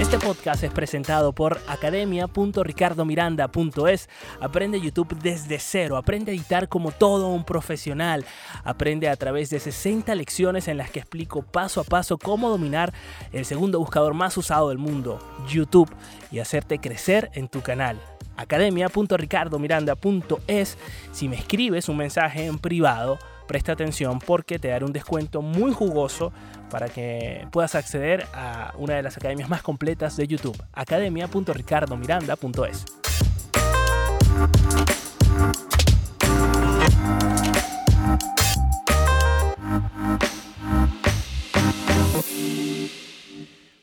Este podcast es presentado por academia.ricardomiranda.es. Aprende YouTube desde cero, aprende a editar como todo un profesional, aprende a través de 60 lecciones en las que explico paso a paso cómo dominar el segundo buscador más usado del mundo, YouTube, y hacerte crecer en tu canal academia.ricardomiranda.es. Si me escribes un mensaje en privado, presta atención porque te daré un descuento muy jugoso para que puedas acceder a una de las academias más completas de YouTube, academia.ricardomiranda.es.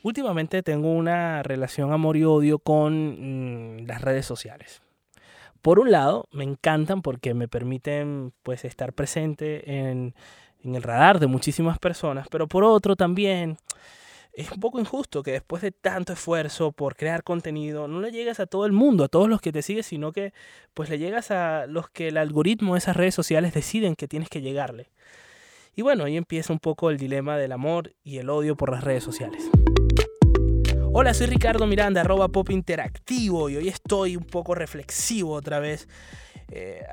Últimamente tengo una relación amor y odio con mm, las redes sociales. Por un lado, me encantan porque me permiten pues estar presente en, en el radar de muchísimas personas, pero por otro también es un poco injusto que después de tanto esfuerzo por crear contenido no le llegas a todo el mundo, a todos los que te siguen, sino que pues le llegas a los que el algoritmo de esas redes sociales deciden que tienes que llegarle. Y bueno, ahí empieza un poco el dilema del amor y el odio por las redes sociales. Hola, soy Ricardo Miranda, arroba pop interactivo y hoy estoy un poco reflexivo otra vez. Eh,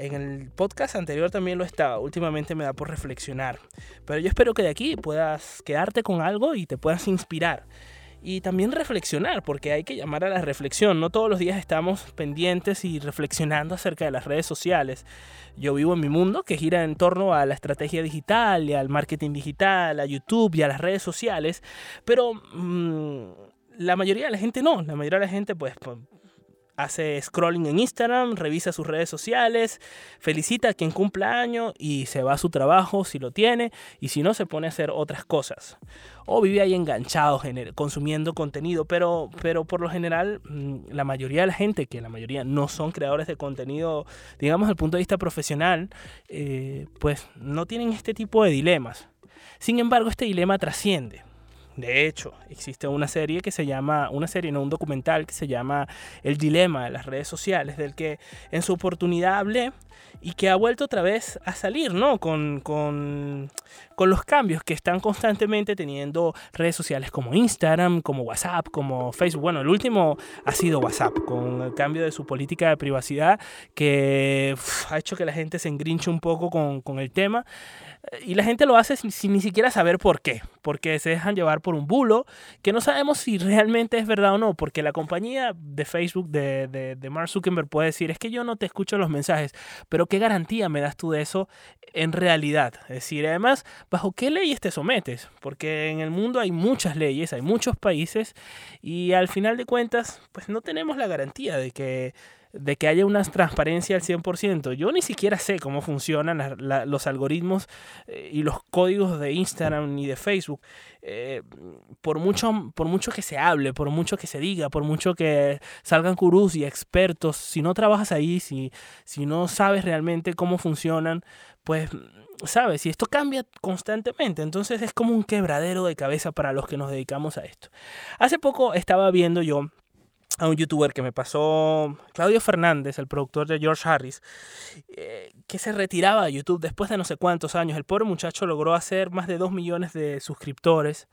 en el podcast anterior también lo estaba, últimamente me da por reflexionar, pero yo espero que de aquí puedas quedarte con algo y te puedas inspirar y también reflexionar, porque hay que llamar a la reflexión. No todos los días estamos pendientes y reflexionando acerca de las redes sociales. Yo vivo en mi mundo que gira en torno a la estrategia digital y al marketing digital, a YouTube y a las redes sociales, pero mm, la mayoría de la gente no. La mayoría de la gente pues hace scrolling en Instagram, revisa sus redes sociales, felicita a quien cumpla año y se va a su trabajo si lo tiene y si no se pone a hacer otras cosas. O vive ahí enganchado consumiendo contenido, pero, pero por lo general mm, la mayoría de la gente, que la mayoría no son creadores de contenido, digamos el punto de vista profesional, eh, pues no tienen este tipo de dilemas. Sin embargo, este dilema trasciende de hecho, existe una serie que se llama, una serie, no un documental que se llama El Dilema de las redes sociales, del que en su oportunidad hablé y que ha vuelto otra vez a salir, ¿no? Con, con, con los cambios que están constantemente teniendo redes sociales como Instagram, como WhatsApp, como Facebook. Bueno, el último ha sido WhatsApp, con el cambio de su política de privacidad que ha hecho que la gente se engrinche un poco con, con el tema. Y la gente lo hace sin, ni siquiera saber por qué, porque se dejan llevar por un bulo que no sabemos si realmente es verdad o no, porque la compañía de Facebook de, de, de Mark Zuckerberg puede decir, es que yo no te escucho los mensajes, pero ¿qué garantía me das tú de eso en realidad? Es decir, además, ¿bajo qué leyes te sometes? Porque en el mundo hay muchas leyes, hay muchos países y al final de cuentas, pues no tenemos la garantía de que de que haya una transparencia al 100%. Yo ni siquiera sé cómo funcionan los algoritmos eh, y los códigos de Instagram ni de Facebook. Eh, por, mucho, por mucho que se hable, por mucho que se diga, por mucho que salgan gurús y expertos, si no trabajas ahí, si, si no sabes realmente cómo funcionan, pues sabes, y esto cambia constantemente, entonces es como un quebradero de cabeza para los que nos dedicamos a esto. Hace poco estaba viendo yo a un youtuber que me pasó, Claudio Fernández, el productor de George Harris, eh, que se retiraba de YouTube después de no sé cuántos años. El pobre muchacho logró hacer más de 2 millones de suscriptores,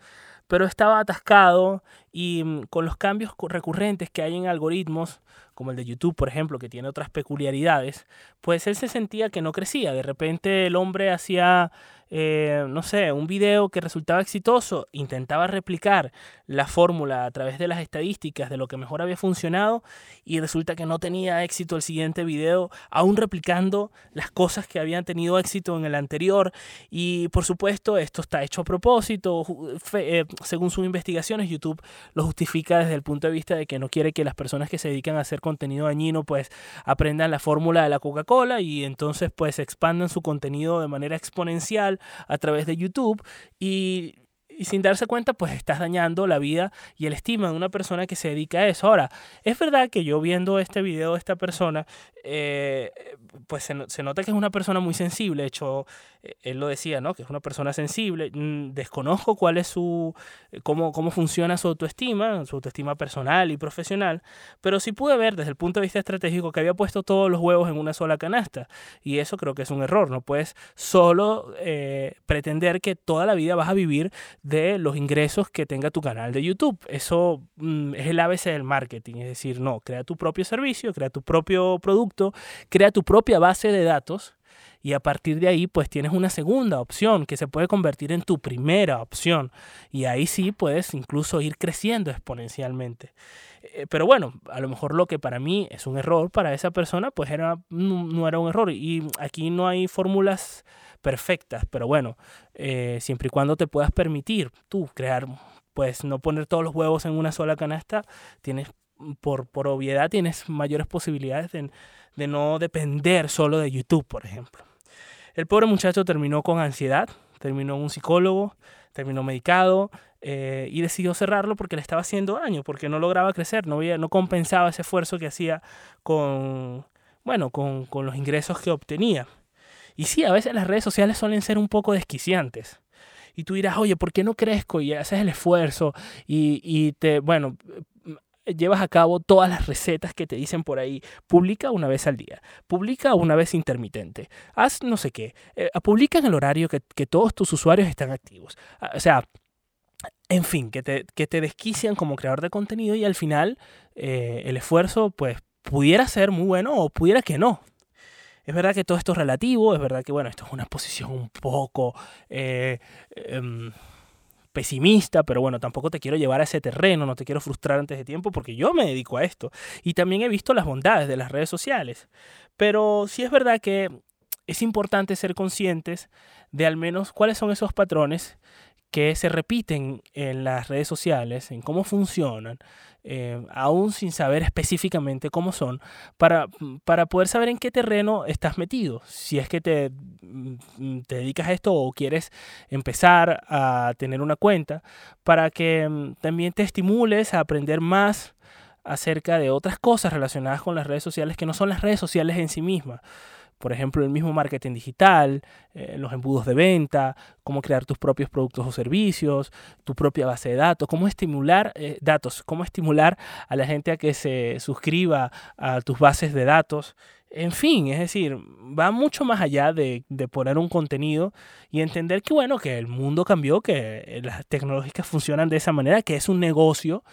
pero estaba atascado y mm, con los cambios recurrentes que hay en algoritmos, como el de YouTube, por ejemplo, que tiene otras peculiaridades, pues él se sentía que no crecía. De repente el hombre hacía eh, no sé, un video que resultaba exitoso, intentaba replicar la fórmula a través de las estadísticas de lo que mejor había funcionado y resulta que no tenía éxito el siguiente video, aún replicando las cosas que habían tenido éxito en el anterior. Y por supuesto, esto está hecho a propósito. Eh, según sus investigaciones, YouTube lo justifica desde el punto de vista de que no quiere que las personas que se dedican a hacer contenido dañino pues aprendan la fórmula de la Coca-Cola y entonces pues expandan su contenido de manera exponencial a través de YouTube y, sin darse cuenta pues estás dañando la vida y el estima de una persona que se dedica a eso. Ahora, es verdad que yo viendo este video de esta persona, eh, pues se, nota que es una persona muy sensible. De hecho, él lo decía, ¿no? Que es una persona sensible. Mm, desconozco cuál es su, eh, cómo, cómo funciona su autoestima, su autoestima personal y profesional, pero sí pude ver desde el punto de vista estratégico que había puesto todos los huevos en una sola canasta. Y eso creo que es un error. No puedes solo eh, pretender que toda la vida vas a vivir de los ingresos que tenga tu canal de YouTube. Eso mm, es el ABC del marketing. Es decir, no, crea tu propio servicio, crea tu propio producto, crea tu propia base de datos y a partir de ahí pues tienes una segunda opción que se puede convertir en tu primera opción y ahí sí puedes incluso ir creciendo exponencialmente. Eh, pero bueno, a lo mejor lo que para mí es un error, para esa persona pues era, no, era un error y aquí no hay fórmulas perfectas, pero bueno, eh, siempre y cuando te puedas permitir tú crear, pues no poner todos los huevos en una sola canasta, tienes por, por obviedad tienes mayores posibilidades de, de no depender solo de YouTube, por ejemplo. El pobre muchacho terminó con ansiedad, terminó un psicólogo, terminó medicado eh, y decidió cerrarlo porque le estaba haciendo daño, porque no lograba crecer, no, había, no compensaba ese esfuerzo que hacía con, bueno, con, con los ingresos que obtenía. Y sí, a veces las redes sociales suelen ser un poco desquiciantes y tú dirás, oye, ¿por qué no crezco? Y haces el esfuerzo y, y, te, bueno, llevas a cabo todas las recetas que te dicen por ahí. Publica una vez al día, publica una vez intermitente, haz no sé qué, eh, publica en el horario que, todos tus usuarios están activos. Ah, o sea, en fin, que te, que te desquician como creador de contenido y al final eh, el esfuerzo pues pudiera ser muy bueno o pudiera que no. Es verdad que todo esto es relativo, es verdad que bueno, esto es una posición un poco... Eh, em, pesimista, pero bueno, tampoco te quiero llevar a ese terreno, no te quiero frustrar antes de tiempo porque yo me dedico a esto y también he visto las bondades de las redes sociales. Pero sí es verdad que es importante ser conscientes de al menos cuáles son esos patrones que se repiten en las redes sociales, en cómo funcionan, eh, aún sin saber específicamente cómo son, para, para, poder saber en qué terreno estás metido. Si es que te, mm, te, dedicas a esto o quieres empezar a tener una cuenta, para que mm, también te estimules a aprender más acerca de otras cosas relacionadas con las redes sociales que no son las redes sociales en sí mismas por ejemplo, el mismo marketing digital, eh, los embudos de venta, cómo crear tus propios productos o servicios, tu propia base de datos, cómo estimular eh, datos, cómo estimular a la gente a que se suscriba a tus bases de datos. En fin, es decir, va mucho más allá de, de poner un contenido y entender que, bueno, que el mundo cambió, que eh, las tecnológicas funcionan de esa manera, que es un negocio,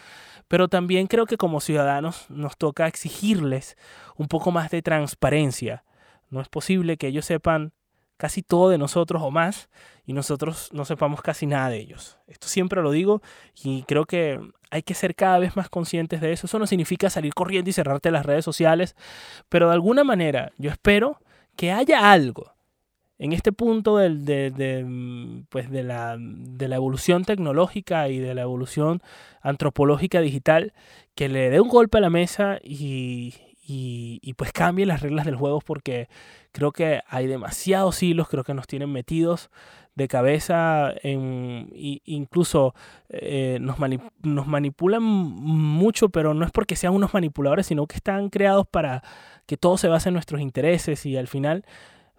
pero también creo que como ciudadanos nos toca exigirles un poco más de transparencia no es posible que ellos sepan casi todo de nosotros o más y nosotros no sepamos casi nada de ellos. Esto siempre lo digo y creo que hay que ser cada vez más conscientes de eso. Eso no significa salir corriendo y cerrarte las redes sociales, pero de alguna manera yo espero que haya algo en este punto pues de, la, de la evolución tecnológica y de la evolución antropológica digital que le dé un golpe a la mesa y, y, pues cambien las reglas del juego porque creo que hay demasiados hilos, creo que nos tienen metidos de cabeza, en, incluso eh, nos, manipulan mucho, pero no es porque sean unos manipuladores, sino que están creados para que todo se base en nuestros intereses y al final,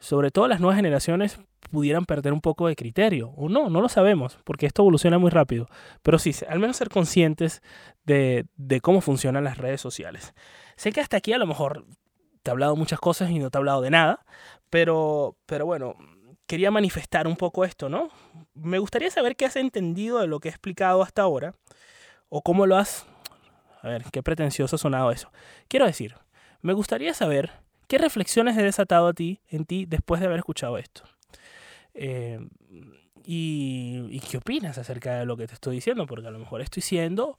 sobre todo las nuevas generaciones, pudieran perder un poco de criterio. O no, no lo sabemos, porque esto evoluciona muy rápido. Pero sí, al menos ser conscientes de cómo funcionan las redes sociales. Sé que hasta aquí a lo mejor te he hablado muchas cosas y no te he hablado de nada, pero, pero bueno, quería manifestar un poco esto, ¿no? Me gustaría saber qué has entendido de lo que he explicado hasta ahora, o cómo lo has... A ver, qué pretencioso ha sonado eso. Quiero decir, me gustaría saber qué reflexiones he desatado a ti, en ti después de haber escuchado esto. Eh, y, y, qué opinas acerca de lo que te estoy diciendo, porque a lo mejor estoy siendo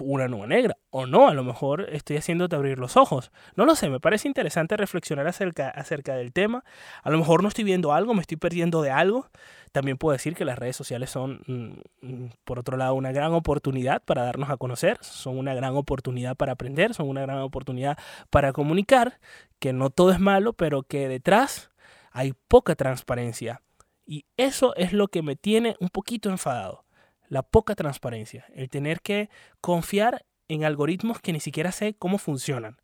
una nube negra. O no, a lo mejor estoy haciéndote abrir los ojos. No lo sé, me parece interesante reflexionar acerca, acerca del tema. A lo mejor no estoy viendo algo, me estoy perdiendo de algo. También puedo decir que las redes sociales son, mm, mm, por otro lado, una gran oportunidad para darnos a conocer, son una gran oportunidad para aprender, son una gran oportunidad para comunicar, que no todo es malo, pero que detrás hay poca transparencia. Y eso es lo que me tiene un poquito enfadado la poca transparencia, el tener que confiar en algoritmos que ni siquiera sé cómo funcionan,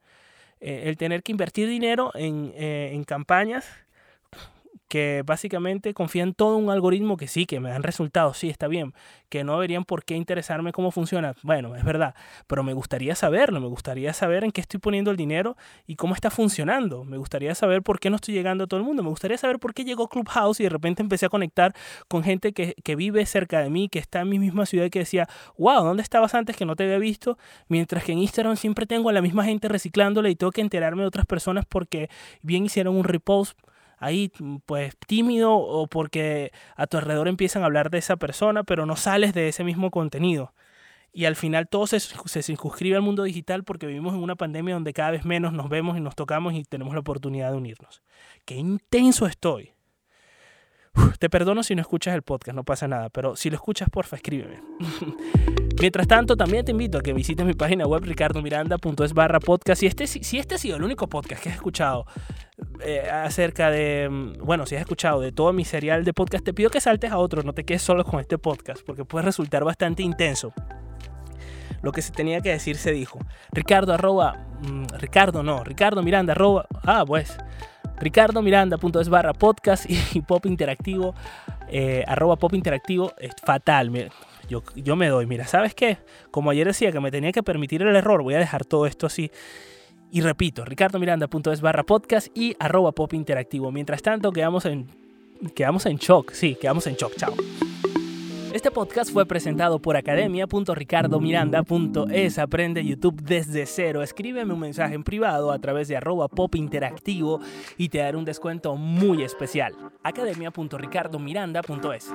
eh, el tener que invertir dinero en, eh, en campañas que básicamente confían todo un algoritmo que sí, que me dan resultados, sí, está bien, que no deberían por qué interesarme cómo funciona. Bueno, es verdad, pero me gustaría saberlo, me gustaría saber en qué estoy poniendo el dinero y cómo está funcionando. Me gustaría saber por qué no estoy llegando a todo el mundo. Me gustaría saber por qué llegó Clubhouse y de repente empecé a conectar con gente que, que vive cerca de mí, que está en mi misma ciudad y que decía, wow, ¿dónde estabas antes que no te había visto? Mientras que en Instagram siempre tengo a la misma gente reciclándola y tengo que enterarme de otras personas porque bien hicieron un repost ahí pues tímido o porque a tu alrededor empiezan a hablar de esa persona, pero no sales de ese mismo contenido. Y al final todo se, se circunscribe al mundo digital porque vivimos en una pandemia donde cada vez menos nos vemos y nos tocamos y tenemos la oportunidad de unirnos. Qué intenso estoy. te perdono si no escuchas el podcast, no pasa nada, pero si lo escuchas, porfa, escríbeme. Mientras tanto, también te invito a que visites mi página web ricardomiranda.es barra podcast. Si este, si este ha sido el único podcast que has escuchado eh, acerca de, mm, bueno, si has escuchado de todo mi serial de podcast, te pido que saltes a otro, no te quedes solo con este podcast, porque puede resultar bastante intenso. Lo que se tenía que decir se dijo. Ricardo arroba, mm, Ricardo no, Ricardo Miranda arroba, ah, pues, ricardomiranda.es barra podcast y, pop interactivo, eh, arroba pop interactivo, es fatal. Yo, yo me doy, mira, ¿sabes qué? Como ayer decía que me tenía que permitir el error, voy a dejar todo esto así. Y repito, ricardomiranda.es barra podcast y arroba pop interactivo. Mientras tanto, quedamos en, quedamos en shock. Sí, quedamos en shock. Chao. Este podcast fue presentado por academia.ricardomiranda.es. Aprende YouTube desde cero. Escríbeme un mensaje en privado a través de arroba pop interactivo y te daré un descuento muy especial. academia.ricardomiranda.es.